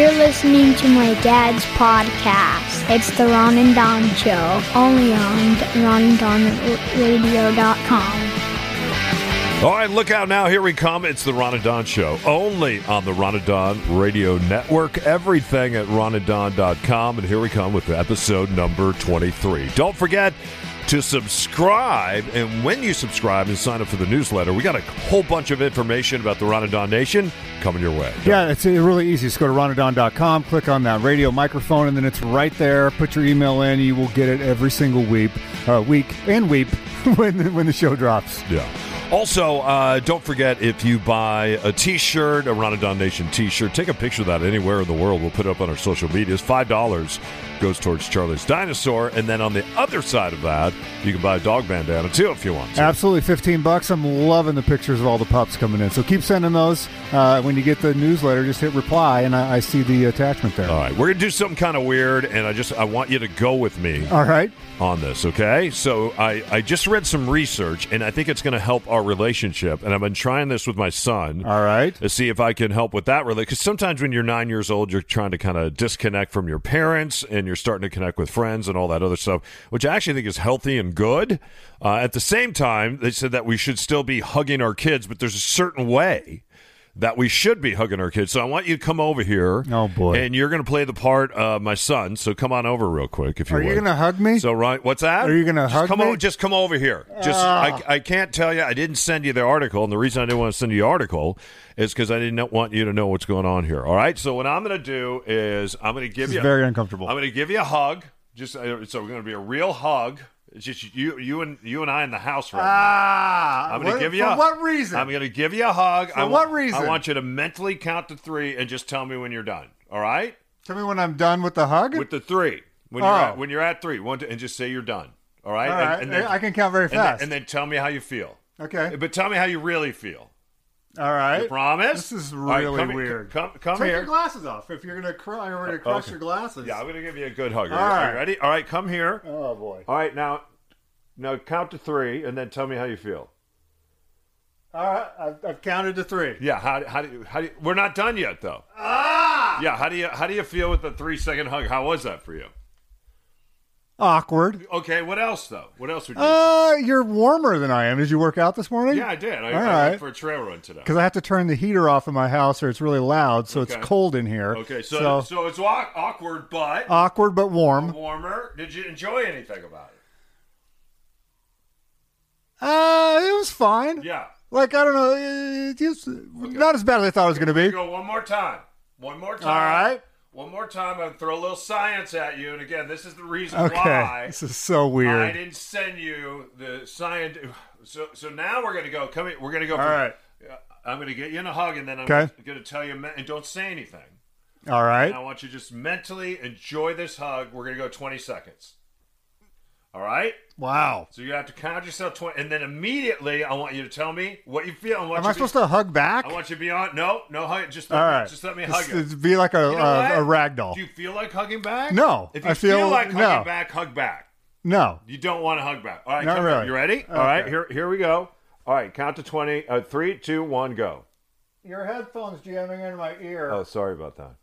You're listening to my dad's podcast. It's the Ron and Don Show, only on ronanddonradio.com. All right, look out now. Here we come. It's the Ron and Don Show, only on the Ron and Don Radio Network. Everything at ronanddon.com. And here we come with episode number 23. Don't forget to subscribe. And when you subscribe and sign up for the newsletter, we got a whole bunch of information about the Ron and Don Nation coming your way. Yeah, it's really easy. Just go to ronanddon.com, click on that radio microphone, and then it's right there. Put your email in. You will get it every single week, uh, week and week when, when the show drops. Yeah. Also, uh, don't forget if you buy a T-shirt, a Ronadon Nation T-shirt, take a picture of that anywhere in the world. We'll put it up on our social medias. Five dollars goes towards Charlie's Dinosaur, and then on the other side of that, you can buy a dog bandana too if you want. To. Absolutely, fifteen bucks. I'm loving the pictures of all the pups coming in. So keep sending those. Uh, when you get the newsletter, just hit reply, and I, I see the attachment there. All right, we're gonna do something kind of weird, and I just I want you to go with me. All right. On this, okay? So I I just read some research, and I think it's going to help our relationship. And I've been trying this with my son. All right. To see if I can help with that really, because sometimes when you're nine years old, you're trying to kind of disconnect from your parents, and you're starting to connect with friends and all that other stuff, which I actually think is healthy and good. Uh, at the same time, they said that we should still be hugging our kids, but there's a certain way that we should be hugging our kids. So I want you to come over here. Oh boy! And you're going to play the part of my son. So come on over real quick if you. Are you going to hug me? So right, what's that? Are you going to hug come me? Just come over here. Just I, I can't tell you. I didn't send you the article, and the reason I didn't want to send you the article is because I didn't want you to know what's going on here. All right. So what I'm going to do is I'm going to give This you very uncomfortable. I'm going to give you a hug. Just uh, so we're going to be a real hug. It's just you, you and you and I in the house right ah, now. I'm going to give you for a- what reason? I'm going to give you a hug. For I what reason? I want you to mentally count to three and just tell me when you're done. All right? Tell me when I'm done with the hug. With the three. When you're Oh. at, when you're at three, one, two, and just say you're done. All right? All And- right. and I can count very and then- fast. And then, tell me how you feel. okay. But tell me how you really feel. All right. You promise? This is All right, really come, weird. Come, come Take here. your glasses off if you're going to cry. You're going to crush Okay. your glasses. Yeah, I'm going to give you a good hug. All right. you ready? All right, come here. Oh boy. All right, now, now count to three, and then tell me how you feel. All right. I've, I've counted to three. Yeah, how, how do you, how do you, we're not done yet though. Ah! Yeah, how do you how do you feel with the three second hug? How was that for you? Awkward. Okay, what else though? What else would you? Uh, you're warmer than I am. Did you work out this morning? yeah, I did. I, all I right. went for a trail run today. Because I have to turn the heater off in my house, or it's really loud, so Okay. it's cold in here. Okay, so so, it's aw- awkward, but awkward but warm. warmer. Did you enjoy anything about Uh, it was fine. Yeah. Like I don't know, just not as bad as I thought it was going to be. Go one more time. One more time. All right. One more time. I'm gonna throw a little science at you, and again, this is the reason Okay. why This is so weird. I didn't send you the science. So so now we're gonna go. Come here. We're gonna go. All from- right. I'm gonna get you in a hug, and then I'm Okay. gonna tell you, and don't say anything. All right. And I want you to just mentally enjoy this hug. We're gonna go 20 seconds. All right. Wow. So you have to count yourself 20, and then immediately I want you to tell me what you feel. I want Am I to supposed be, to hug back? I want you to be on. No, no hug. Just let All right. just let me Just- hug you. it'd be like a, You know a, a rag doll. Do you feel like hugging back? No, If you I feel- like no. hugging back, hug back. No. You don't want to hug back. All right, Not come here. really. You ready? All right, here here we go. All right, count to 20. Uh, three, two, one, go. Your headphones jamming into my ear. Oh, sorry about that.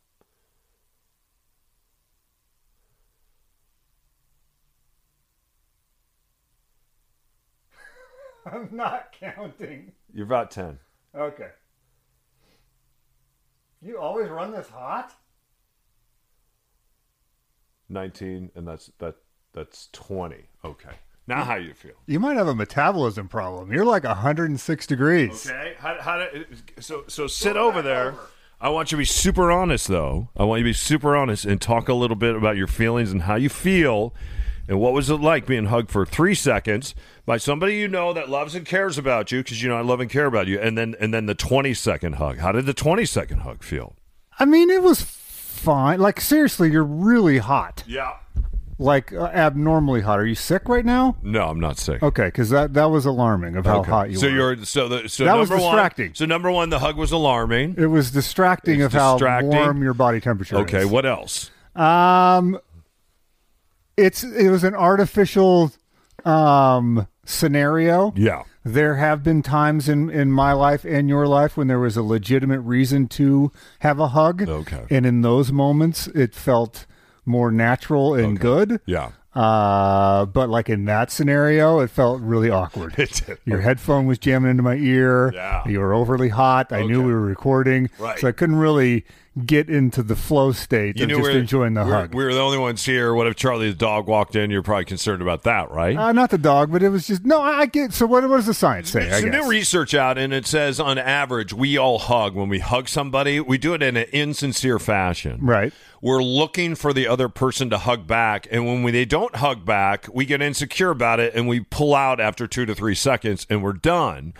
I'm not counting. You're about 10. Okay. You always run this hot? 19 and that's that that's 20 okay now how you feel You might have a metabolism problem. You're like 106 degrees. okay how, how to, so so sit over there i want you to be super honest though i want you to be super honest and talk a little bit about your feelings and how you feel and what was it like being hugged for three seconds by somebody you know that loves and cares about you because you know i love and care about you and then and then the 20 second hug how did the 20 second hug feel I mean, it was fine. Like, seriously, you're really hot. yeah Like, uh, abnormally hot. Are you sick right now? no i'm not sick Okay, because that, that was alarming of how Okay. hot you so were. you're so the so That number was distracting. One, so number one, the hug was alarming. It was distracting It's of how warm your body temperature is. Okay, is. what else? Um, it's it was an artificial um scenario. Yeah. there have been times in, in my life and your life when there was a legitimate reason to have a hug. Okay. And in those moments, it felt more natural and good. Yeah. Uh, but like in that scenario, it felt really awkward. It did. Your headphone was jamming into my ear. Yeah. You were overly hot. I knew we were recording. Right. So I couldn't really get into the flow state of just enjoying the we're, hug. We were the only ones here. What if Charlie the dog walked in? You're probably concerned about that, right? uh, not the dog, but it was just no. I I get. So what? What does the science say? I There's some new research out, and it says on average, we all hug. When we hug somebody, we do it in an insincere fashion. Right. We're looking for the other person to hug back. And when we, they don't hug back, we get insecure about it and we pull out after two to three seconds and we're done.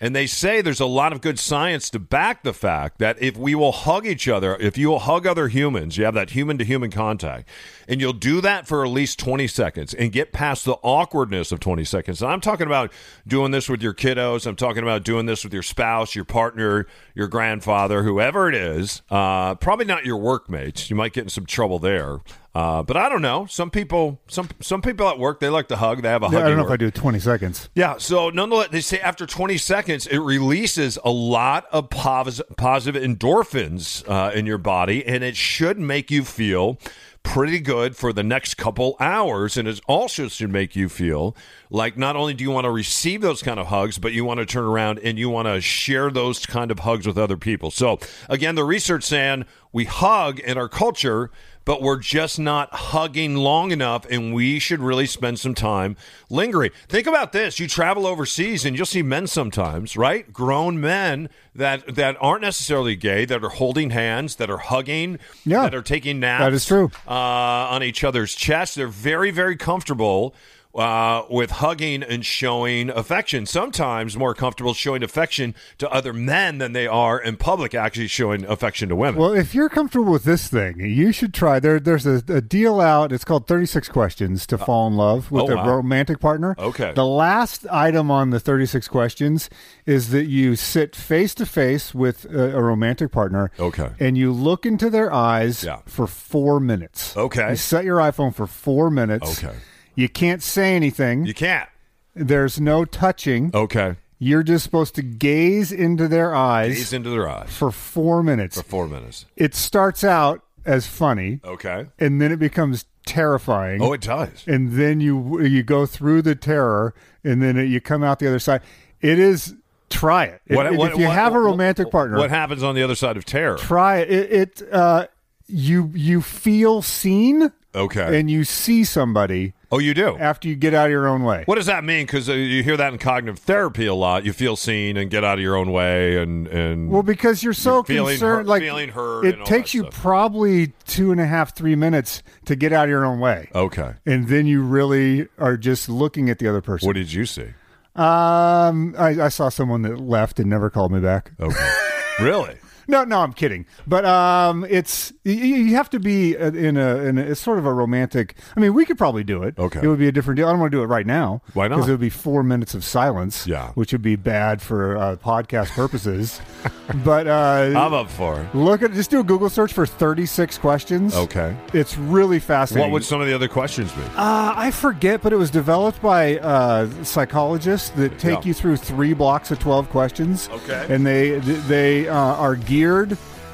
And they say there's a lot of good science to back the fact that if we will hug each other, if you will hug other humans, you have that human to human contact, and you'll do that for at least 20 seconds and get past the awkwardness of 20 seconds. And I'm talking about doing this with your kiddos. I'm talking about doing this with your spouse, your partner, your grandfather, whoever it is. Uh, probably not your workmates. You might get in some trouble there. Uh, but I don't know. Some people, some some people at work, they like to hug. They have a Yeah, hug. I don't know if I do 20 seconds. Yeah, so nonetheless, they say after 20 seconds, it releases a lot of pos- positive endorphins uh, in your body, and it should make you feel pretty good for the next couple hours. And it also should make you feel like not only do you want to receive those kind of hugs, but you want to turn around and you want to share those kind of hugs with other people. So, again, the research saying we hug in our culture but we're just not hugging long enough and we should really spend some time lingering. Think about this. You travel overseas and you'll see men sometimes, right? Grown men that that aren't necessarily gay that are holding hands, that are hugging, Yeah. that are taking naps. That is true. Uh, on each other's chests. They're very very comfortable uh, with hugging and showing affection. Sometimes more comfortable showing affection to other men than they are in public actually showing affection to women. Well, if you're comfortable with this thing, you should try. There, there's a, a deal out. It's called 36 Questions to Fall in Love with oh, a wow. romantic partner. Okay. The last item on the 36 questions is that you sit face to face with a, a romantic partner. Okay. And you look into their eyes Yeah. for four minutes. Okay. You set your iPhone for four minutes. Okay. You can't say anything. you can't. There's no touching. Okay. You're just supposed to gaze into their eyes Gaze into their eyes for four minutes. for four minutes. it starts out as funny Okay. and then it becomes terrifying Oh, it does. and then you you go through the terror and then you come out the other side it is try it If- if, you have a romantic partner what happens on the other side of terror? try it it, it uh you you feel seen Okay. and you see somebody oh, you do. after you get out of your own way What does that mean? Because uh, you hear that in cognitive therapy a lot. You feel seen and get out of your own way, and and Well, because you're so You're feeling concerned, hurt- like feeling hurt it takes you stuff. probably two and a half, three minutes to get out of your own way, okay. and then you really are just looking at the other person. What did you see? Um, I, I saw someone that left and never called me back. Okay. really? No, no, I'm kidding. But um, it's you, you have to be uh, in a, in a it's sort of a romantic. I mean, we could probably do it. Okay. it would be a different deal. I don't want to do it right now. Why not? Because it would be four minutes of silence. Yeah. which would be bad for uh, podcast purposes. but uh, I'm up for it. look at just do a Google search for 36 questions. Okay. It's really fascinating. What would some of the other questions be? Uh, I forget, but it was developed by uh, psychologists that take Yeah. you through three blocks of twelve questions. Okay. and they they uh, are geared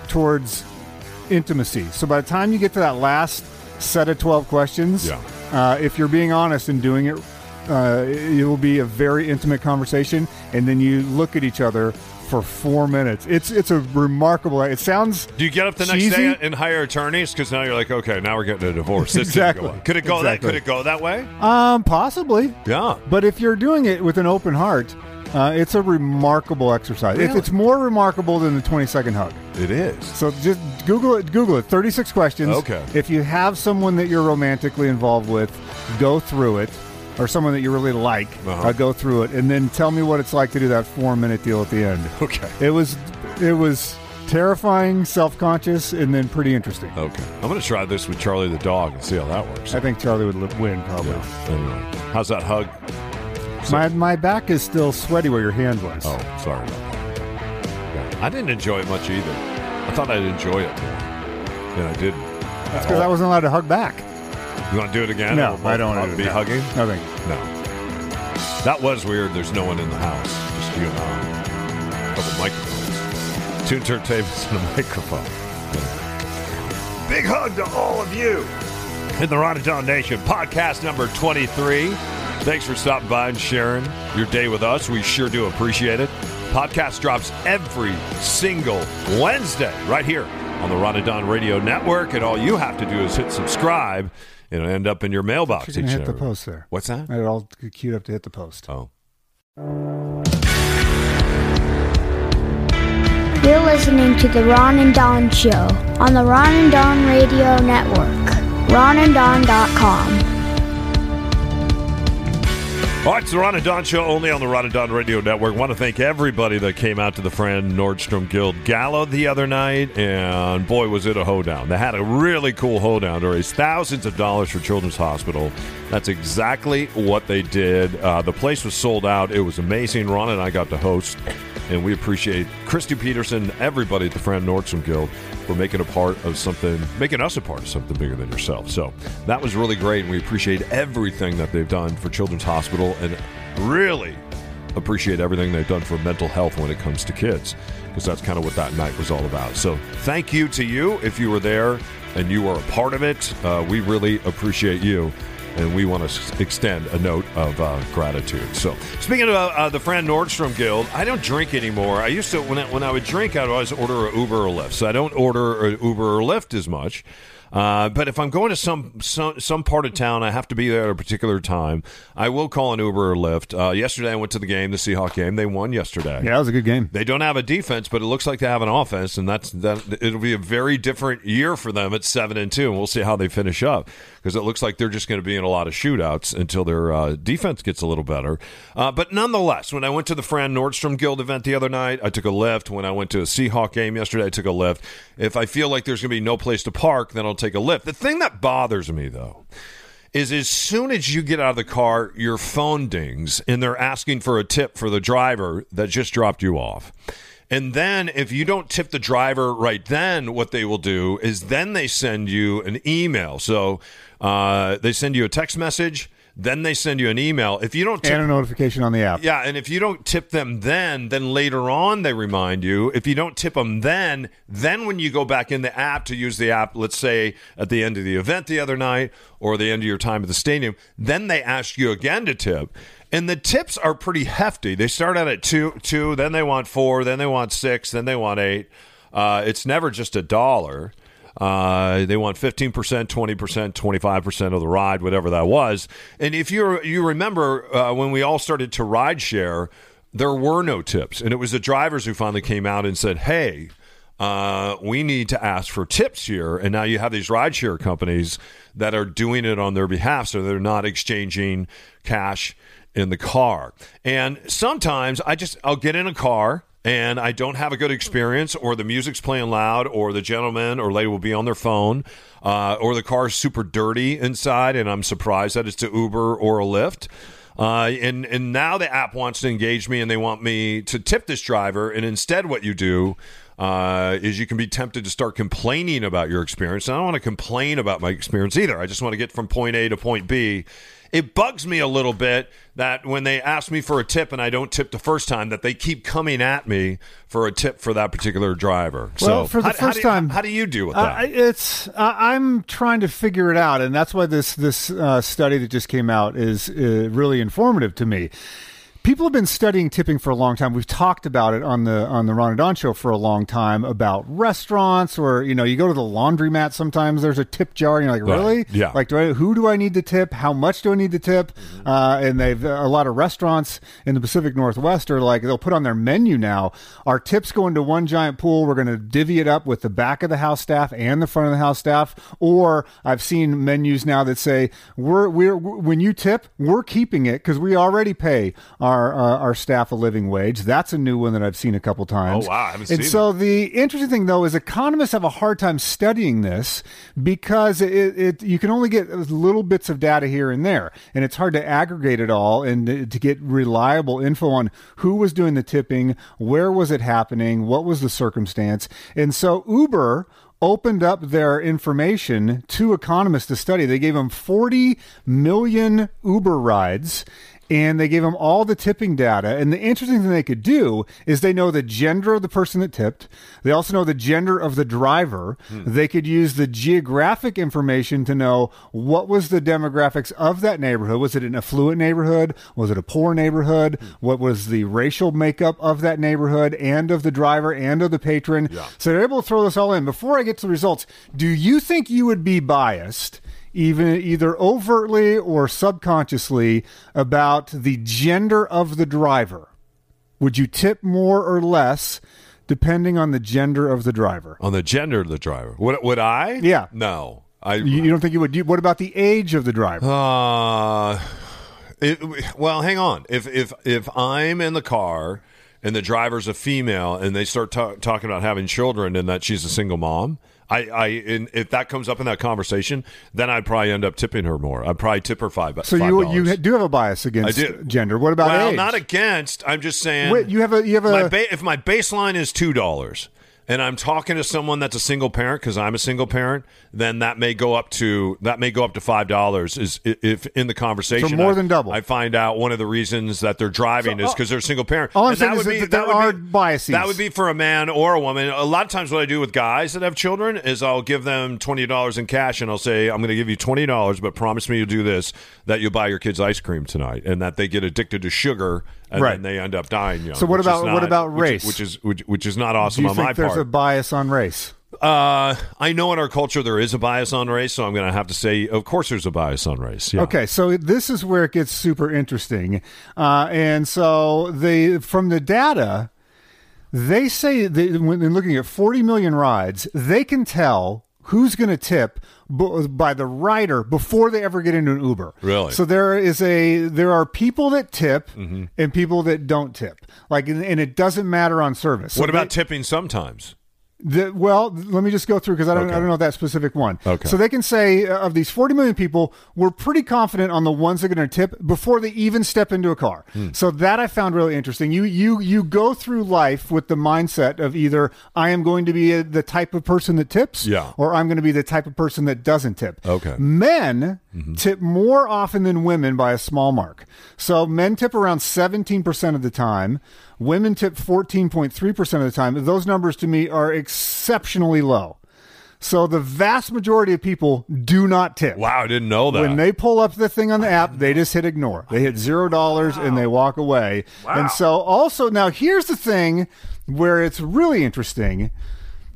towards intimacy. So by the time you get to that last set of twelve questions, Yeah. uh, if you're being honest and doing it, uh, it will be a very intimate conversation, and then you look at each other for four minutes. It's it's a remarkable. It sounds Do you get up the next cheesy. day and hire attorneys? Because now you're like, okay, now we're getting a divorce. This Exactly. go. Could it go Exactly. that? Could it go that way? um possibly. Yeah. But if you're doing it with an open heart, uh, it's a remarkable exercise. It's, Really? it's more remarkable than the 20 second hug. It is. So just Google it. Google it. 36 questions. Okay. If you have someone that you're romantically involved with, go through it. Or someone that you really like, Uh-huh. uh, go through it, and then tell me what it's like to do that four minute deal at the end. Okay. It was, it was terrifying, self conscious, and then pretty interesting. Okay. I'm going to try this with Charlie the dog and see how that works. I think Charlie would win probably. Yeah. Anyway, how's that hug? My my back is still sweaty where your hand was. Oh, sorry. Yeah. I didn't enjoy it much either. I thought I'd enjoy it more, and I didn't. That's because I wasn't allowed to hug back. You want to do it again? No, I don't want to be hugging. Nothing. No. That was weird. There's no one in the house, just you and I. A couple microphones, two turntables, and a microphone. Big hug to all of you in the Ron and Nation podcast number 23. Thanks for stopping by and sharing your day with us. We sure do appreciate it. Podcast drops every single Wednesday right here on the Ron and Don Radio Network, and all you have to do is hit subscribe and it'll end up in your mailbox. You're gonna hit the every- post there. What's that? It all queued up to hit the post. Oh. You're listening to the Ron and Don Show on the Ron and Don Radio Network. RonandDon.com. All right, it's the Ron and Don Show only on the Ron and Don Radio Network. want to thank everybody that came out to the Fran Nordstrom Guild Gala the other night, and boy, was it a hoedown. They had a really cool hoedown to raise thousands of dollars for Children's Hospital. That's exactly what they did. Uh, the place was sold out. It was amazing. Ron and I got to host, and we appreciate Christy Peterson, everybody at the Fran Nordstrom Guild for making a part of something, making us a part of something bigger than yourself. So that was really great, and we appreciate everything that they've done for Children's Hospital, and really appreciate everything they've done for mental health when it comes to kids, because that's kind of what that night was all about. So thank you to you if you were there and you were a part of it. Uh, we really appreciate you. And we want to extend a note of uh, gratitude. So, speaking of uh, the Fran Nordstrom Guild, I don't drink anymore. I used to when I, when I would drink, I'd always order an Uber or Lyft. So I don't order an Uber or Lyft as much. Uh, but if I'm going to some, some some part of town, I have to be there at a particular time. I will call an Uber or Lyft. Uh, yesterday, I went to the game, the Seahawk game. They won yesterday. Yeah, it was a good game. They don't have a defense, but it looks like they have an offense, and that's that. It'll be a very different year for them at seven and two, and we'll see how they finish up because it looks like they're just going to be in a lot of shootouts until their uh, defense gets a little better. Uh, but nonetheless, when I went to the Fran Nordstrom Guild event the other night, I took a Lyft. When I went to a Seahawk game yesterday, I took a Lyft. If I feel like there's going to be no place to park, then I'll take a Lyft. The thing that bothers me though is as soon as you get out of the car, your phone dings and they're asking for a tip for the driver that just dropped you off. And then if you don't tip the driver right then, what they will do is then they send you an email. So uh, they send you a text message, then they send you an email. If you don't tip And a notification on the app. yeah, and if you don't tip them then, then later on they remind you. If you don't tip them then, then when you go back in the app to use the app, let's say at the end of the event the other night or the end of your time at the stadium, then they ask you again to tip. And the tips are pretty hefty. They start out at two, two, then they want four, then they want six, then they want eight. Uh, it's never just a dollar. Uh, they want 15%, 20%, 25% of the ride, whatever that was. And if you you remember uh, when we all started to ride share, there were no tips. And it was the drivers who finally came out and said, hey, uh, we need to ask for tips here. And now you have these rideshare companies that are doing it on their behalf. So they're not exchanging cash in the car. And sometimes I just, I'll get in a car and I don't have a good experience, or the music's playing loud, or the gentleman or lady will be on their phone, uh, or the car's super dirty inside, and I'm surprised that it's a Uber or a Lyft. Uh, and and now the app wants to engage me, and they want me to tip this driver. And instead, what you do uh, is you can be tempted to start complaining about your experience. And I don't want to complain about my experience either. I just want to get from point A to point B. It bugs me a little bit that when they ask me for a tip and I don't tip the first time, that they keep coming at me for a tip for that particular driver. Well, so for the how, how first do you- time- how do you deal with Uh, that? I- it's uh, I'm trying to figure it out, and that's why this this uh, study that just came out is uh, really informative to me. People have been studying tipping for a long time. We've talked about it on the on the Ron and Don show for a long time about restaurants, or you know, you go to the laundromat. Sometimes there's a tip jar, and you're like, Right. really? Yeah. Like, do I, who do I need to tip? How much do I need to tip? Uh, and they've a lot of restaurants in the Pacific Northwest are like they'll put on their menu now. Our tips go into one giant pool. We're going to divvy it up with the back of the house staff and the front of the house staff. Or I've seen menus now that say we're we're when you tip, we're keeping it because we already pay our uh, our staff a living wage. That's a new one that I've seen a couple times. Oh, wow. I haven't and seen so the interesting thing, though, is economists have a hard time studying this because it, it you can only get little bits of data here and there, and it's hard to aggregate it all and to get reliable info on who was doing the tipping, where was it happening, what was the circumstance, and so Uber opened up their information to economists to study. They gave them 40 million Uber rides and they gave them all the tipping data. And the interesting thing they could do is they know the gender of the person that tipped. They also know the gender of the driver. Hmm. They could use the geographic information to know what was the demographics of that neighborhood. Was it an affluent neighborhood? Was it a poor neighborhood? Hmm. What was the racial makeup of that neighborhood and of the driver and of the patron? Yeah. So they're able to throw this all in. Before I get to the results, do you think you would be biased? Even either overtly or subconsciously about the gender of the driver. Would you tip more or less depending on the gender of the driver? On the gender of the driver. Would, would I? Yeah. No. I. You, you don't think you would? You, what about the age of the driver? Uh, it, well, hang on. If if if I'm in the car and the driver's a female and they start ta- talking about having children and that she's a single mom, I I if that comes up in that conversation, then I'd probably end up tipping her more. I'd probably tip her five. so you you do have a bias against gender. What about well, age? not against. I'm just saying. Wait, you have a you have a my ba- if my baseline is two dollars and I'm talking to someone that's a single parent because I'm a single parent, then that may go up to that may go up to five dollars. Is if in the conversation So more I- than double. I find out one of the reasons that they're driving is oh. because they're a single parent. all I'm And saying that is would that be- there would are be- biases. That would be for a man or a woman. A lot of times, what I do with guys that have children is I'll give them twenty dollars in cash, and I'll say, "I'm going to give you twenty dollars, but promise me you'll do this: that you'll buy your kids ice cream tonight, and that they get addicted to sugar, and Right. then they end up dying young." So what which about- what about race? Which is which, which is not awesome do you on think my there's part. a bias on race? uh, I know in our culture there is a bias on race, so I'm going to have to say, of course, there's a bias on race. Yeah. Okay, so this is where it gets super interesting, uh, and so they from the data, they say that when they're looking at 40 million rides, they can tell who's going to tip b- by the rider before they ever get into an Uber. Really? So there is a there are people that tip Mm-hmm. and people that don't tip. Like, and and it doesn't matter on service. So What about they- tipping sometimes? The, well, let me just go through because I don't, Okay. I don't know that specific one. Okay. So they can say uh, of these 40 million people, we're pretty confident on the ones that are going to tip before they even step into a car. Hmm. So that I found really interesting. You you you go through life with the mindset of either I am going to be a, the type of person that tips, Yeah. or I'm going to be the type of person that doesn't tip. Okay. Men Mm-hmm. tip more often than women by a small mark. So men tip around 17% of the time. Women tip 14.3% of the time. Those numbers to me are exceptionally low. So the vast majority of people do not tip. Wow, I didn't know that. When they pull up the thing on the app, they just hit ignore. They hit zero dollars and they walk away. Wow. And so also now here's the thing where it's really interesting.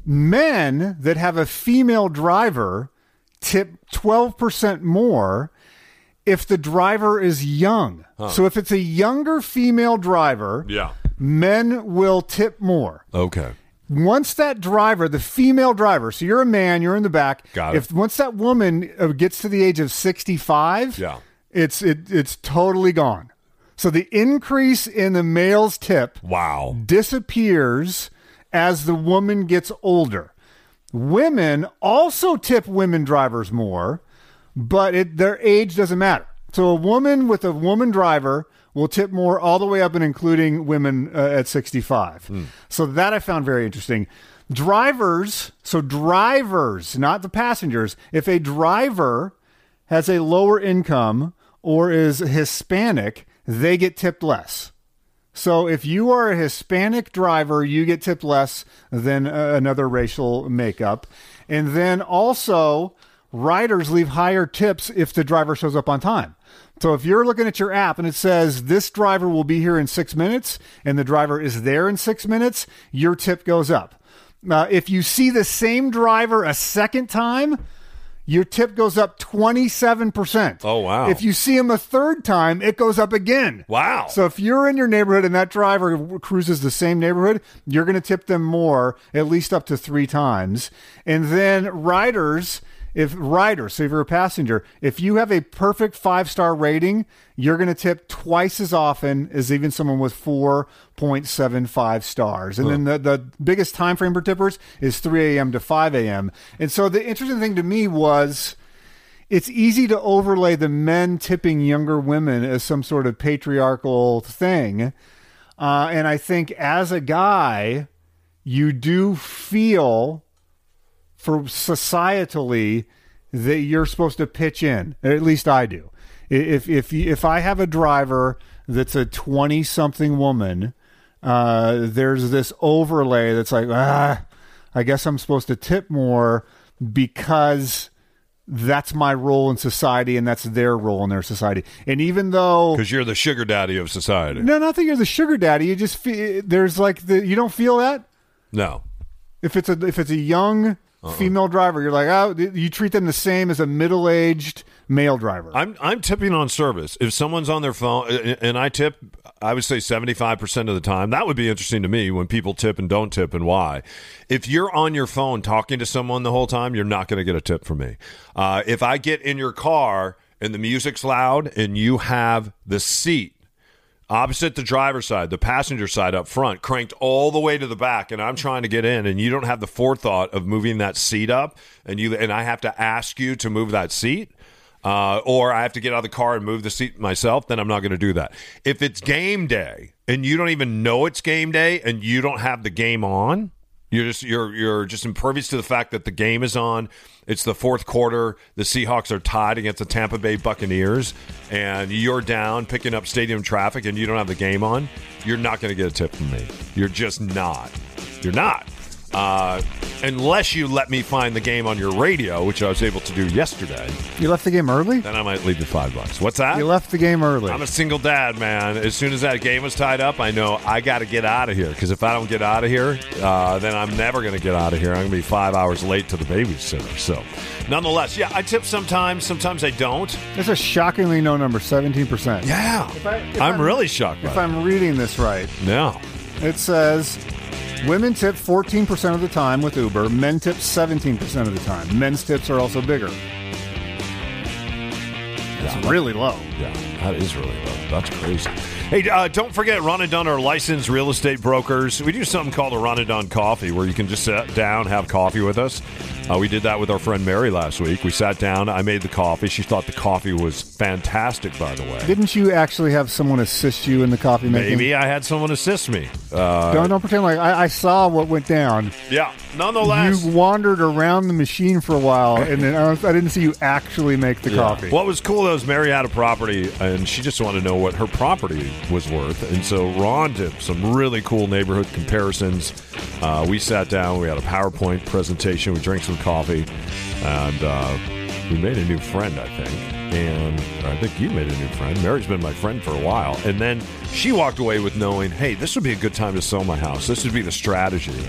Men that have a female driver tip 12% more if the driver is young. So if it's a younger female driver, yeah. men will tip more Okay. once that driver, the female driver, so you're a man, you're in the back. Got it. If once that woman uh, gets to the age of 65, Yeah. it's it, it's totally gone. So the increase in the male's tip Wow. disappears as the woman gets older. Women also tip women drivers more, but it, their age doesn't matter. So a woman with a woman driver will tip more all the way up and including women uh, at 65. So that I found very interesting. Drivers, so drivers, not the passengers, if a driver has a lower income or is Hispanic, they get tipped less. So if you are a Hispanic driver, you get tipped less than uh, another racial makeup. And then also, riders leave higher tips if the driver shows up on time. So if you're looking at your app and it says this driver will be here in six minutes and the driver is there in six minutes, your tip goes up. Uh, if you see the same driver a second time, your tip goes up 27%. Oh, wow. If you see him a third time, it goes up again. Wow. So if you're in your neighborhood and that driver cruises the same neighborhood, you're going to tip them more, at least up to three times. And then riders, if riders, so if you're a passenger, if you have a perfect five star rating, you're going to tip twice as often as even someone with 4.75 stars. And then the, the biggest time frame for tippers is 3 a.m. to 5 a.m. And so the interesting thing to me was it's easy to overlay the men tipping younger women as some sort of patriarchal thing. Uh, and I think as a guy, you do feel for societally that you're supposed to pitch in. At least I do. if if if I have a driver that's a twenty something woman, uh, there's this overlay that's like ah, I guess I'm supposed to tip more because that's my role in society and that's their role in their society. And even though Because you're the sugar daddy of society. no, not that you're the sugar daddy, you just feel there's like the you don't feel that No. if it's a if it's a young Uh-uh. female driver, you're like oh you treat them the same as a middle aged male driver. I'm I'm tipping on service. If someone's on their phone and I tip, I would say 75% of the time. That would be interesting to me when people tip and don't tip and why. If you're on your phone talking to someone the whole time, you're not going to get a tip from me. Uh, if I get in your car and the music's loud and you have the seat opposite the driver's side, the passenger side up front, cranked all the way to the back, and I'm trying to get in, and you don't have the forethought of moving that seat up, and you and I have to ask you to move that seat. Uh, or I have to get out of the car and move the seat myself, then I'm not going to do that. If it's game day and you don't even know it's game day and you don't have the game on, you're just you're you're just impervious to the fact that the game is on. It's the fourth quarter. The Seahawks are tied against the Tampa Bay Buccaneers, and you're down picking up stadium traffic, and you don't have the game on. You're not going to get a tip from me. You're just not. You're not. Uh, unless you let me find the game on your radio, which I was able to do yesterday, you left the game early. then I might leave you five bucks. What's that? You left the game early. I'm a single dad, man. As soon as that game was tied up, I know I got to get out of here because if I don't get out of here, uh, then I'm never going to get out of here. I'm going to be five hours late to the babysitter. So, nonetheless, yeah, I tip sometimes. Sometimes I don't. It's a shockingly low number, seventeen percent. Yeah, I- if I'm, I'm- really shocked. If I'm reading this right. No, it says women tip 14% of the time with Uber, men tip 17% of the time. Men's tips are also bigger. It's really low. Yeah, that is really low. That's crazy. Hey, uh, don't forget, Ron and Don are licensed real estate brokers. We do something called a Ron and Don coffee where you can just sit down, have coffee with us. Uh, we did that with our friend Mary last week. We sat down. I made the coffee. She thought the coffee was fantastic, by the way. Didn't you actually have someone assist you in the coffee making? Maybe I had someone assist me. Uh, Don't, don't pretend like I, I saw what went down. yeah, nonetheless. You wandered around the machine for a while, and then I, I didn't see you actually make the Yeah. coffee. What was cool though is Mary had a property and she just wanted to know what her property was worth. And so Ron did some really cool neighborhood comparisons. Uh, we sat down, we had a PowerPoint presentation, we drank some coffee, and uh, we made a new friend, I think. And I think you made a new friend. Mary's been my friend for a while. And then she walked away with knowing, hey, this would be a good time to sell my house. This would be the strategy.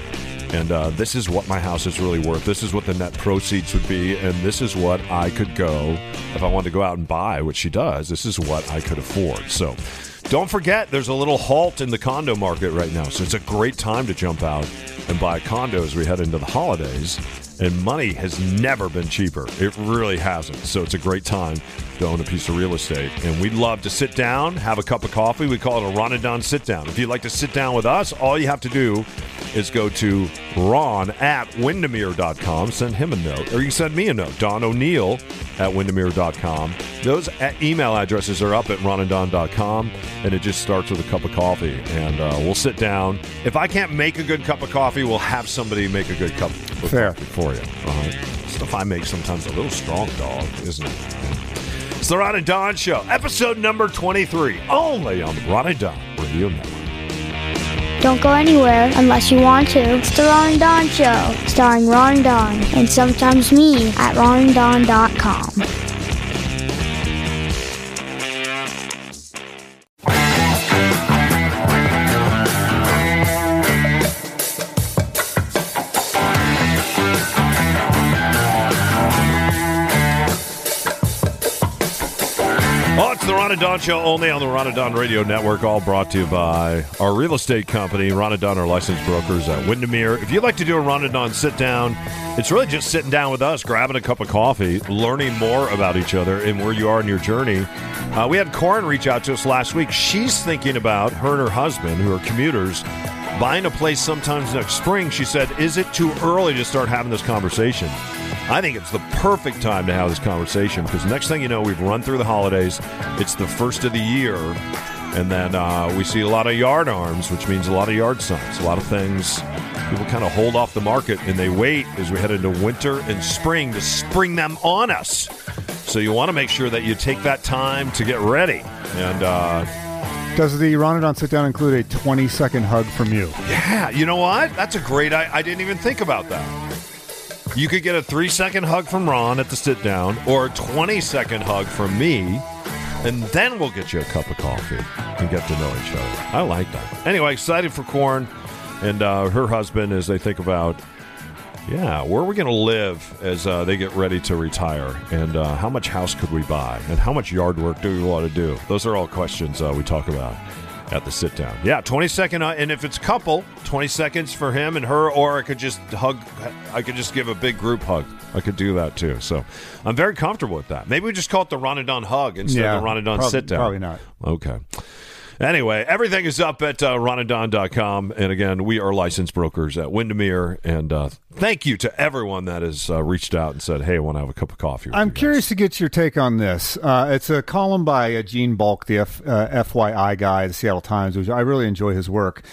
And uh, this is what my house is really worth. This is what the net proceeds would be. And this is what I could go if I wanted to go out and buy, which she does. This is what I could afford. So don't forget, there's a little halt in the condo market right now. So it's a great time to jump out and buy a condo as we head into the holidays. And money has never been cheaper. It really hasn't. So it's a great time to own a piece of real estate. And we'd love to sit down, have a cup of coffee. We call it a Ronadon sit down. If you'd like to sit down with us, all you have to do is go to ron at windermere.com, send him a note, or you can send me a note, Don O'Neill at windermere.com. Those email addresses are up at ronanddon.com, and it just starts with a cup of coffee. And uh, we'll sit down. If I can't make a good cup of coffee, we'll have somebody make a good cup of Fair. coffee for you. Right? Stuff I make sometimes a little strong, dog, isn't it? It's the Ron and Don Show, episode number 23, only on the Ron and Don Radio Network. Don't go anywhere unless you want to. It's the Ron and Don Show, starring Ron and Don, and sometimes me at ronanddon.com. Oh, it's the Ron and Don Show only on the Ron and Don Radio Network, all brought to you by our real estate company, Ron and our licensed brokers at Windermere. If you'd like to do a Ron and Don sit down, it's really just sitting down with us, grabbing a cup of coffee, learning more about each other and where you are in your journey. Uh, we had Corin reach out to us last week. She's thinking about her and her husband, who are commuters, buying a place sometimes next spring. She said, Is it too early to start having this conversation? I think it's the perfect time to have this conversation because next thing you know, we've run through the holidays. It's the first of the year. And then uh, we see a lot of yard arms, which means a lot of yard signs, a lot of things. People kind of hold off the market and they wait as we head into winter and spring to spring them on us. So you want to make sure that you take that time to get ready. And uh, Does the Ronadon sit down include a 20 second hug from you? yeah, you know what? That's a great. I, I didn't even think about that. You could get a three second hug from Ron at the sit down, or a 20 second hug from me, and then we'll get you a cup of coffee and get to know each other. I like that. Anyway, excited for Corin and uh, her husband as they think about, yeah, where are we going to live as uh, they get ready to retire, and uh, how much house could we buy, and how much yard work do we want to do? Those are all questions uh, we talk about at the sit down. Yeah, 20 second, uh, and if it's couple, 20 seconds for him and her, or I could just hug, I could just give a big group hug. I could do that too. So I'm very comfortable with that. Maybe we just call it the Ronadon hug instead of the Ronadon prob- sit down. Probably not. Okay. Anyway, everything is up at uh, ronanddon.com. And again, we are licensed brokers at Windermere. And uh, thank you to everyone that has uh, reached out and said, hey, I want to have a cup of coffee. I'm you guys." curious to get your take on this. Uh, it's a column by uh, Gene Balk, the F, uh, FYI guy, the Seattle Times, which I really enjoy his work.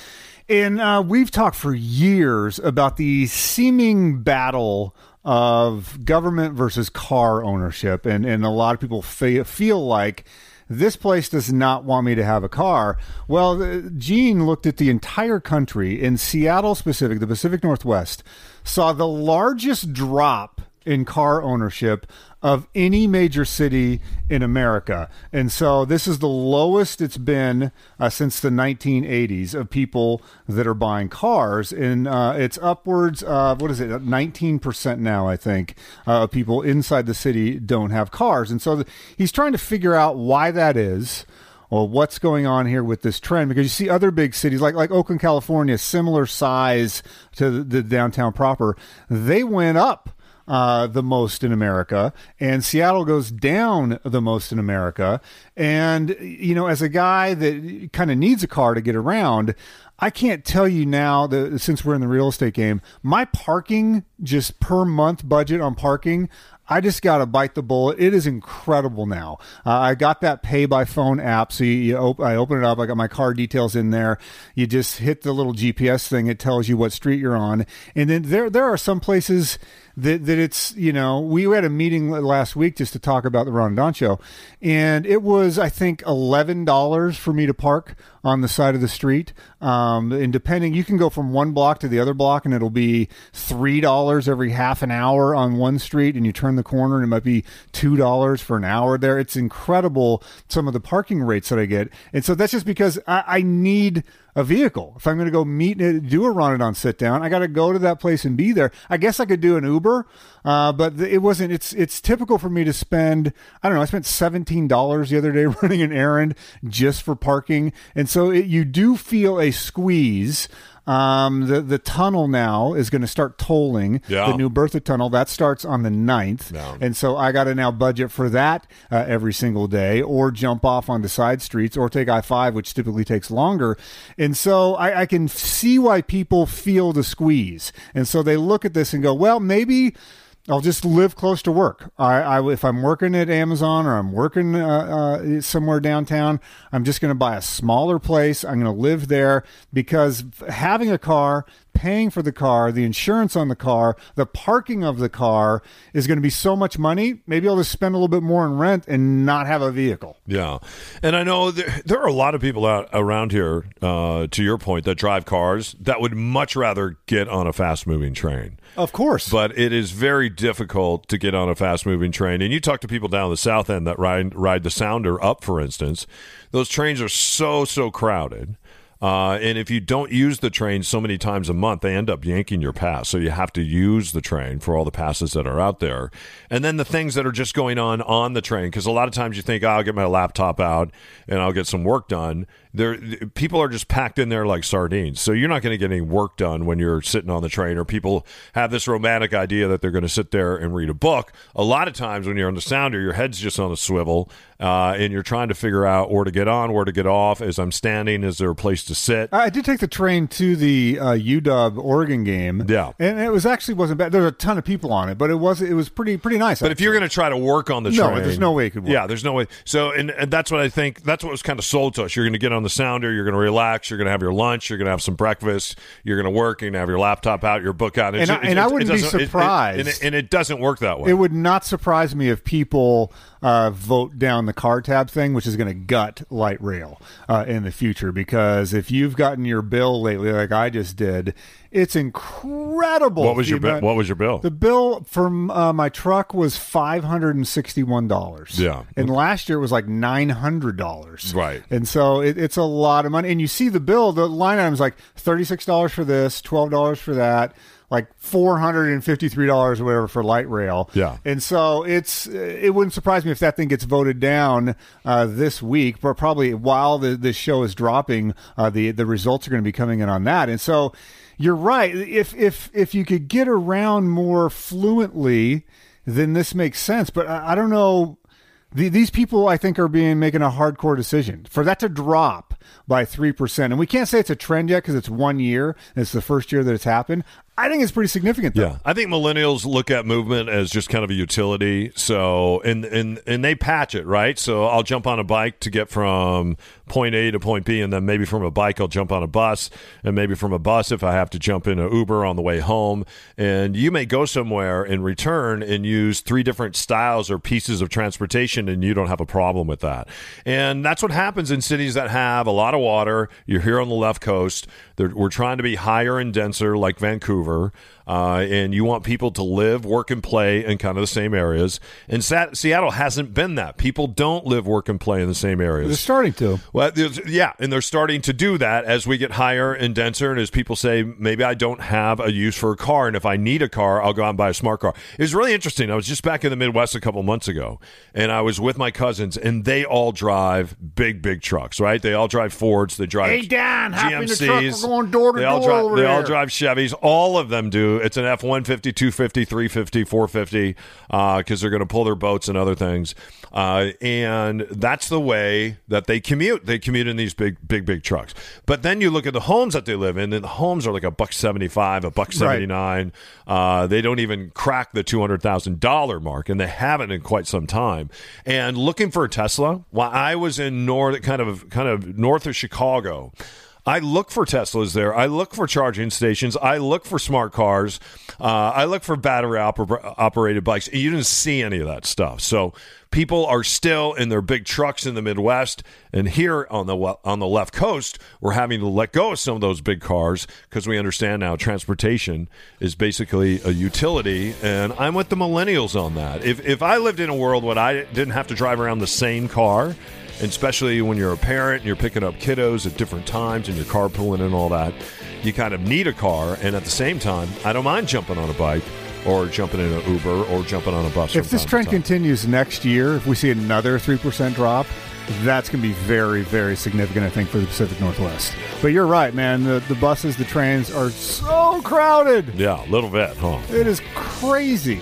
And uh, we've talked for years about the seeming battle of government versus car ownership, and and a lot of people fe- feel like this place does not want me to have a car. Well, uh, Gene looked at the entire country in Seattle specific, the Pacific Northwest, saw the largest drop in car ownership of any major city in America. And so this is the lowest it's been uh, since the 1980s of people that are buying cars. And uh, it's upwards of, what is it, 19% now, I think, uh, of people inside the city don't have cars. And so th- he's trying to figure out why that is or what's going on here with this trend because you see other big cities like like Oakland, California, similar size to the, the downtown proper, they went up uh, the most in America, and Seattle goes down the most in America. And you know, as a guy that kind of needs a car to get around. I can't tell you now that since we're in the real estate game, my parking just per month budget on parking, I just got to bite the bullet. It is incredible now. Uh, I got that pay by phone app. So you, you op- I open it up. I got my car details in there. You just hit the little GPS thing. It tells you what street you're on. And then there, there are some places that, that it's, you know, we had a meeting last week just to talk about the Ron Don show. And it was, I think, $11 for me to park on the side of the street. Um, and depending, you can go from one block to the other block, and it'll be three dollars every half an hour on one street, and you turn the corner, and it might be two dollars for an hour there. It's incredible some of the parking rates that I get, and so that's just because I, I need a vehicle. If I'm going to go meet and do a Ronadon sit down, I got to go to that place and be there. I guess I could do an Uber, uh, but it wasn't. It's it's typical for me to spend. I don't know. I spent seventeen dollars the other day running an errand just for parking, and so it, you do feel a squeeze. Um, the the tunnel now is going to start tolling Yeah. the new Bertha tunnel. That starts on the 9th. Yeah. And so I got to now budget for that uh, every single day or jump off onto side streets or take I 5, which typically takes longer. And so I, I can see why people feel the squeeze. And so they look at this and go, well, maybe. I'll just live close to work. I, I if I'm working at Amazon or I'm working uh, uh, somewhere downtown, I'm just going to buy a smaller place. I'm going to live there because having a car, paying for the car, the insurance on the car, the parking of the car is going to be so much money. Maybe I'll just spend a little bit more in rent and not have a vehicle. Yeah, and I know there, there are a lot of people out around here. Uh, to your point, that drive cars that would much rather get on a fast moving train. Of course, But it is very difficult to get on a fast moving train. And you talk to people down the south end that ride ride the Sounder up, for instance. Those trains are so so crowded. Uh, and if you don't use the train so many times a month, they end up yanking your pass. So you have to use the train for all the passes that are out there. And then the things that are just going on on the train, because a lot of times you think, oh, I'll get my laptop out and I'll get some work done. There, people are just packed in there like sardines. So you're not going to get any work done when you're sitting on the train. Or people have this romantic idea that they're going to sit there and read a book. A lot of times when you're on the sounder, your head's just on a swivel, uh, and you're trying to figure out where to get on, where to get off. As I'm standing, is there a place to sit? I did take the train to the uh, UW Oregon game. Yeah. and it was actually wasn't bad. There was a ton of people on it, but it was it was pretty pretty nice. But if you're going to try to work on the train, No, there's no way it could work. Yeah, there's no way. So, and, and that's what I think. That's what was kind of sold to us. You're going to get on the the sounder. You're going to relax. You're going to have your lunch. You're going to have some breakfast. You're going to work. You're going to have your laptop out, your book out. And I- and I wouldn't be doesn't- it- it- surprised. and, it, and it doesn't work that way. It would not surprise me if people uh, vote down the car tab thing, which is going to gut light rail uh, in the future. Because if you've gotten your bill lately, like I just did, it's incredible. what was your bill? What was your bill? The bill from uh, my truck was five hundred and sixty-one dollars. Yeah. and last year it was like nine hundred dollars. Right. and so it, it's a lot of money. And you see the bill, the line item's like thirty-six dollars for this, twelve dollars for that, like four hundred and fifty-three dollars or whatever for light rail. Yeah. and so it's it wouldn't surprise me if that thing gets voted down uh, this week, but probably while the this show is dropping, uh, the the results are going to be coming in on that, and so. You're right. If if if you could get around more fluently, then this makes sense. But I, I don't know. The, these people, I think, are being making a hardcore decision for that to drop by three percent, and we can't say it's a trend yet because it's one year. It's the first year that it's happened. I think it's pretty significant, though. Yeah, I think millennials look at movement as just kind of a utility. So, and and and they patch it right. So, I'll jump on a bike to get from point A to point B, and then maybe from a bike I'll jump on a bus, and maybe from a bus if I have to jump in an Uber on the way home. And you may go somewhere and return and use three different styles or pieces of transportation, and you don't have a problem with that. And that's what happens in cities that have a lot of water. You're here on the left coast. They're, we're trying to be higher and denser, like Vancouver over uh, and you want people to live, work, and play in kind of the same areas. And Sa- Seattle hasn't been that. People don't live, work, and play in the same areas. They're starting to. Well, there's- yeah, and they're starting to do that as we get higher and denser, and as people say, maybe I don't have a use for a car, and if I need a car, I'll go out and buy a smart car. It was really interesting. I was just back in the Midwest a couple months ago, and I was with my cousins, and they all drive big, big trucks, right? They all drive Fords, they drive Hey, Dan, hop in the GMCs. truck. We're going door to they all door drive, over They all drive Chevys. All of them do. It's an F 150, 250, 350, 450 because they're going to pull their boats and other things. Uh, and that's the way that they commute. They commute in these big, big, big trucks. But then you look at the homes that they live in, and the homes are like a buck 75, a buck 79. Uh, they don't even crack the $200,000 mark, and they haven't in quite some time. And looking for a Tesla, while I was in north, kind of, kind of north of Chicago, I look for Teslas there. I look for charging stations. I look for smart cars. Uh, I look for battery oper- operated bikes. You didn't see any of that stuff. So people are still in their big trucks in the Midwest, and here on the on the left coast, we're having to let go of some of those big cars because we understand now transportation is basically a utility. And I'm with the millennials on that. If if I lived in a world where I didn't have to drive around the same car especially when you're a parent and you're picking up kiddos at different times and you're carpooling and all that, you kind of need a car. And at the same time, I don't mind jumping on a bike or jumping in an Uber or jumping on a bus. If this trend continues next year, if we see another 3% drop, that's going to be very, very significant, I think, for the Pacific Northwest. But you're right, man. The, the buses, the trains are so crowded. yeah, a little bit, huh? It is crazy.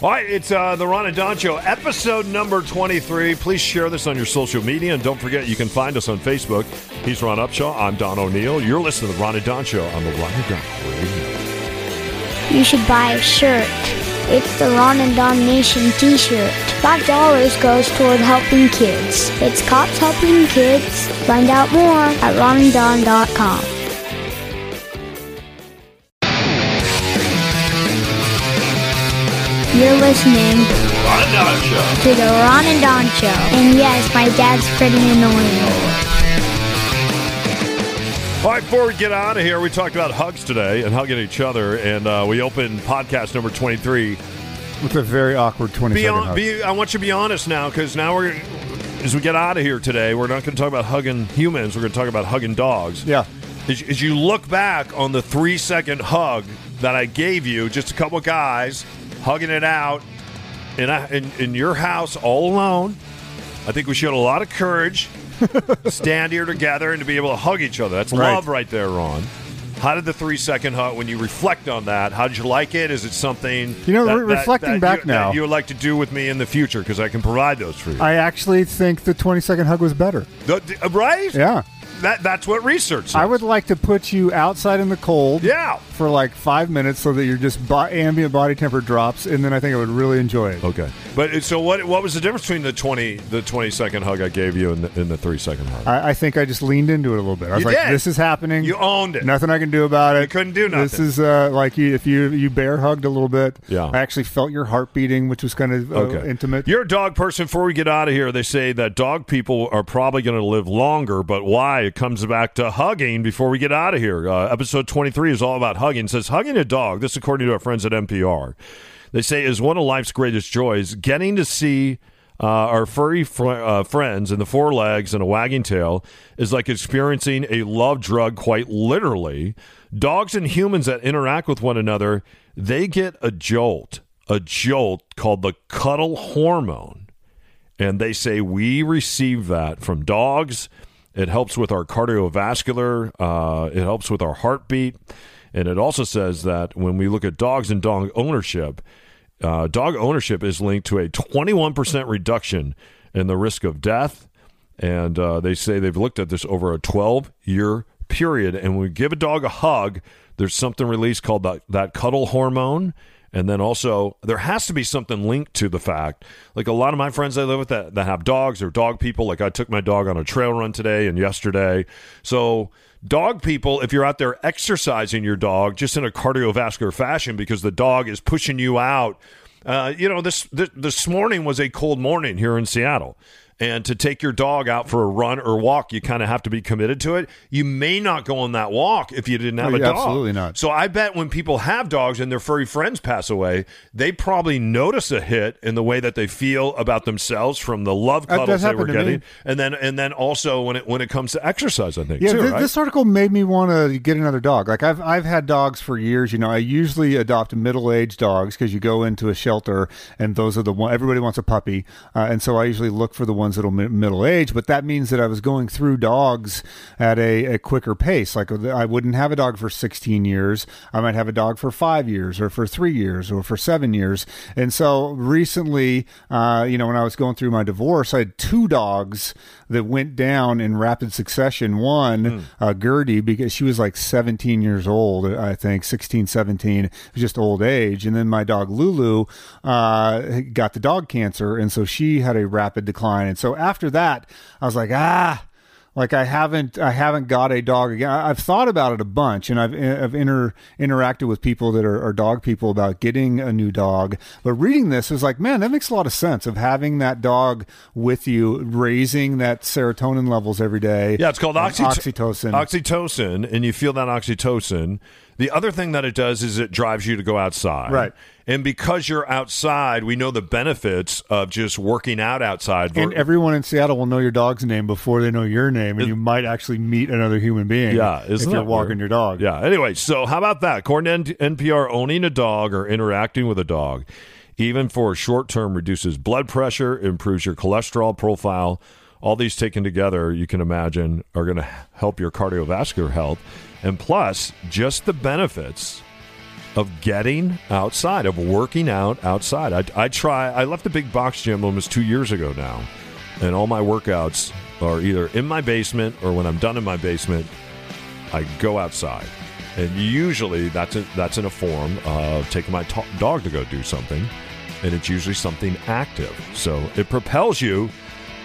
All right, it's uh, the Ron and Don Show, episode number 23. Please share this on your social media. And don't forget, you can find us on Facebook. He's Ron Upshaw. I'm Don O'Neill. You're listening to the Ron and Don Show on the Ron and Don Radio. You should buy a shirt. It's the Ron and Don Nation t-shirt. Five dollars goes toward helping kids. It's cops helping kids. Find out more at ronanddon.com. You're listening Ron and Don Show. to the Ron and Don Show. And yes, my dad's pretty annoying. All right, before we get out of here, we talked about hugs today and hugging each other, and uh, we opened podcast number 23. With a very awkward 20 Be on, hug. be, I want you to be honest now, because now we're, as we get out of here today, we're not going to talk about hugging humans, we're going to talk about hugging dogs. Yeah. As, as you look back on the three second hug that I gave you, just a couple guys hugging it out in, a, in, in your house all alone, I think we showed a lot of courage to stand here together and to be able to hug each other. That's Right. love right there, Ron. How did the three second hug, when you reflect on that, how did you like it? Is it something You know, that- re- reflecting that back you, now- that you would like to do with me in the future? Because I can provide those for you. I actually think the 20 second hug was better. The- the- uh, right? Yeah. That, that's what research says. I would like to put you outside in the cold Yeah. for like five minutes so that your just bo- ambient body temperature drops, and then I think I would really enjoy it. Okay. But so what? What was the difference between the twenty the twenty second hug I gave you and the, and the three second hug? I, I think I just leaned into it a little bit. I was You like, did. "This is happening. You owned it. Nothing I can do about it. You couldn't do nothing. This is uh, like you, if you you bear hugged a little bit. Yeah. I actually felt your heart beating, which was kind of uh, Okay. intimate. You're a dog person. Before we get out of here, they say that dog people are probably going to live longer, but why? It comes back to hugging before we get out of here. Uh, episode 23 is all about hugging. It says hugging a dog, this according to our friends at NPR, they say is one of life's greatest joys. Getting to see uh, our furry fr- uh, friends and the four legs and a wagging tail is like experiencing a love drug quite literally. Dogs and humans that interact with one another, they get a jolt, a jolt called the cuddle hormone. And they say we receive that from dogs. It helps with our cardiovascular, uh, it helps with our heartbeat. And it also says that when we look at dogs and dog ownership, uh, dog ownership is linked to a 21% reduction in the risk of death. And uh, they say they've looked at this over a 12 year period. And when we give a dog a hug, there's something released called that, that cuddle hormone. And then also, there has to be something linked to the fact, like a lot of my friends I live with that, that have dogs or dog people, like I took my dog on a trail run today and yesterday. So, dog people, if you're out there exercising your dog just in a cardiovascular fashion because the dog is pushing you out, uh, you know, this, this this morning was a cold morning here in Seattle. And to take your dog out for a run or walk, you kind of have to be committed to it. You may not go on that walk if you didn't have Oh, a yeah, dog. absolutely not. So I bet when people have dogs and their furry friends pass away, they probably notice a hit in the way that they feel about themselves from the love That cuddles they were to me. getting, and then and then also when it when it comes to exercise, I think Yeah, too, thi- right? this article made me want to get another dog. Like I've I've had dogs for years. You know, I usually adopt middle aged dogs because you go into a shelter and those are the one everybody wants a puppy, uh, and so I usually look for the ones that'll mi- middle age. But that means that I was going through dogs at a, a quicker pace. Like I wouldn't have a dog for 16 years. I might have a dog for five years, or for three years, or for seven years. And so recently, uh, you know, when I was going through my divorce, I had two dogs that went down in rapid succession. One, uh, Gertie, because she was like 17 years old, I think, 16, 17, it was just old age. And then my dog Lulu uh, got the dog cancer. And so she had a rapid decline. And so after that, I was like, ah, like I haven't I haven't got a dog again. I've thought about it a bunch, and I've I've inter, interacted with people that are, are dog people about getting a new dog. But reading this is like, man, that makes a lot of sense of having that dog with you, raising that serotonin levels every day. Yeah, it's called oxytocin. Oxytocin, and you feel that oxytocin. The other thing that it does is it drives you to go outside. Right. And because you're outside, we know the benefits of just working out outside. and everyone in Seattle will know your dog's name before they know your name, and you might actually meet another human being. Yeah, if you're walking weird? your dog. Yeah. Anyway, so how about that? According to NPR, owning a dog or interacting with a dog, even for a short term, reduces blood pressure, improves your cholesterol profile. All these taken together, you can imagine, are going to help your cardiovascular health. And plus, just the benefits of getting outside, of working out outside. I, I try, I left the big box gym almost two years ago now, and all my workouts are either in my basement or when I'm done in my basement, I go outside. And usually that's a, that's in a form of taking my dog to go do something, and it's usually something active. So it propels you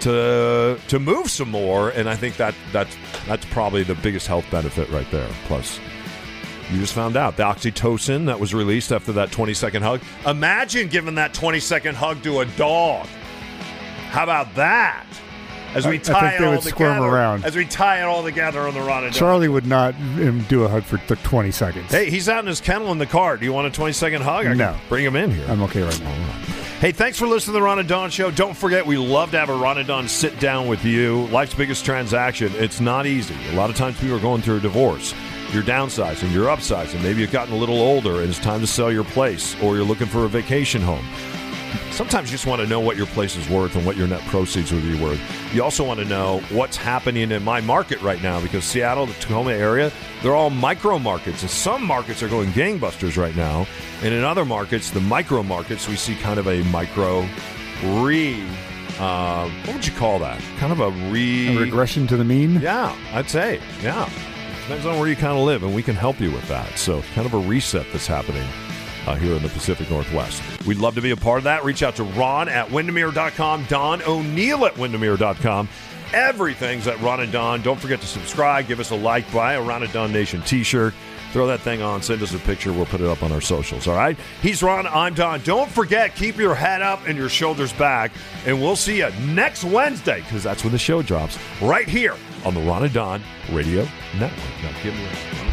to to move some more, and I think that that's that's probably the biggest health benefit right there. Plus, you just found out the oxytocin that was released after that 20 second hug. Imagine giving that 20 second hug to a dog. How about that? As we I- I tie think it they all would squirm together, around. as we tie it all together on the run and Charlie would not um, do a hug for 20 seconds. Hey, he's out in his kennel in the car. Do you want a 20 second hug? I No. Bring him in here. I'm okay right now. Hey, thanks for listening to the Ron and Don Show. Don't forget, we love to have a Ron and Don sit down with you. Life's biggest transaction. It's not easy. A lot of times people are going through a divorce. You're downsizing, you're upsizing. Maybe you've gotten a little older and it's time to sell your place, or you're looking for a vacation home. Sometimes you just want to know what your place is worth and what your net proceeds would be worth. You also want to know what's happening in my market right now because Seattle, the Tacoma area, they're all micro markets. And some markets are going gangbusters right now. And in other markets, the micro markets, we see kind of a micro re. Uh, what would you call that? Kind of a re. A regression to the mean? Yeah, I'd say. Yeah. Depends on where you kind of live, and we can help you with that. So, kind of a reset that's happening uh, here in the Pacific Northwest. We'd love to be a part of that. Reach out to Ron at Windermere.com, Don O'Neill at Windermere.com. Everything's at Ron and Don. Don't forget to subscribe, give us a like, buy a Ron and Don Nation t shirt. Throw that thing on, send us a picture. We'll put it up on our socials. All right? He's Ron. I'm Don. Don't forget, keep your head up and your shoulders back. And we'll see you next Wednesday because that's when the show drops right here on the Ron and Don Radio Network. Now, give me a.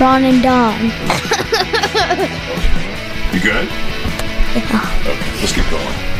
Ron and Don. You good? Okay, let's keep going.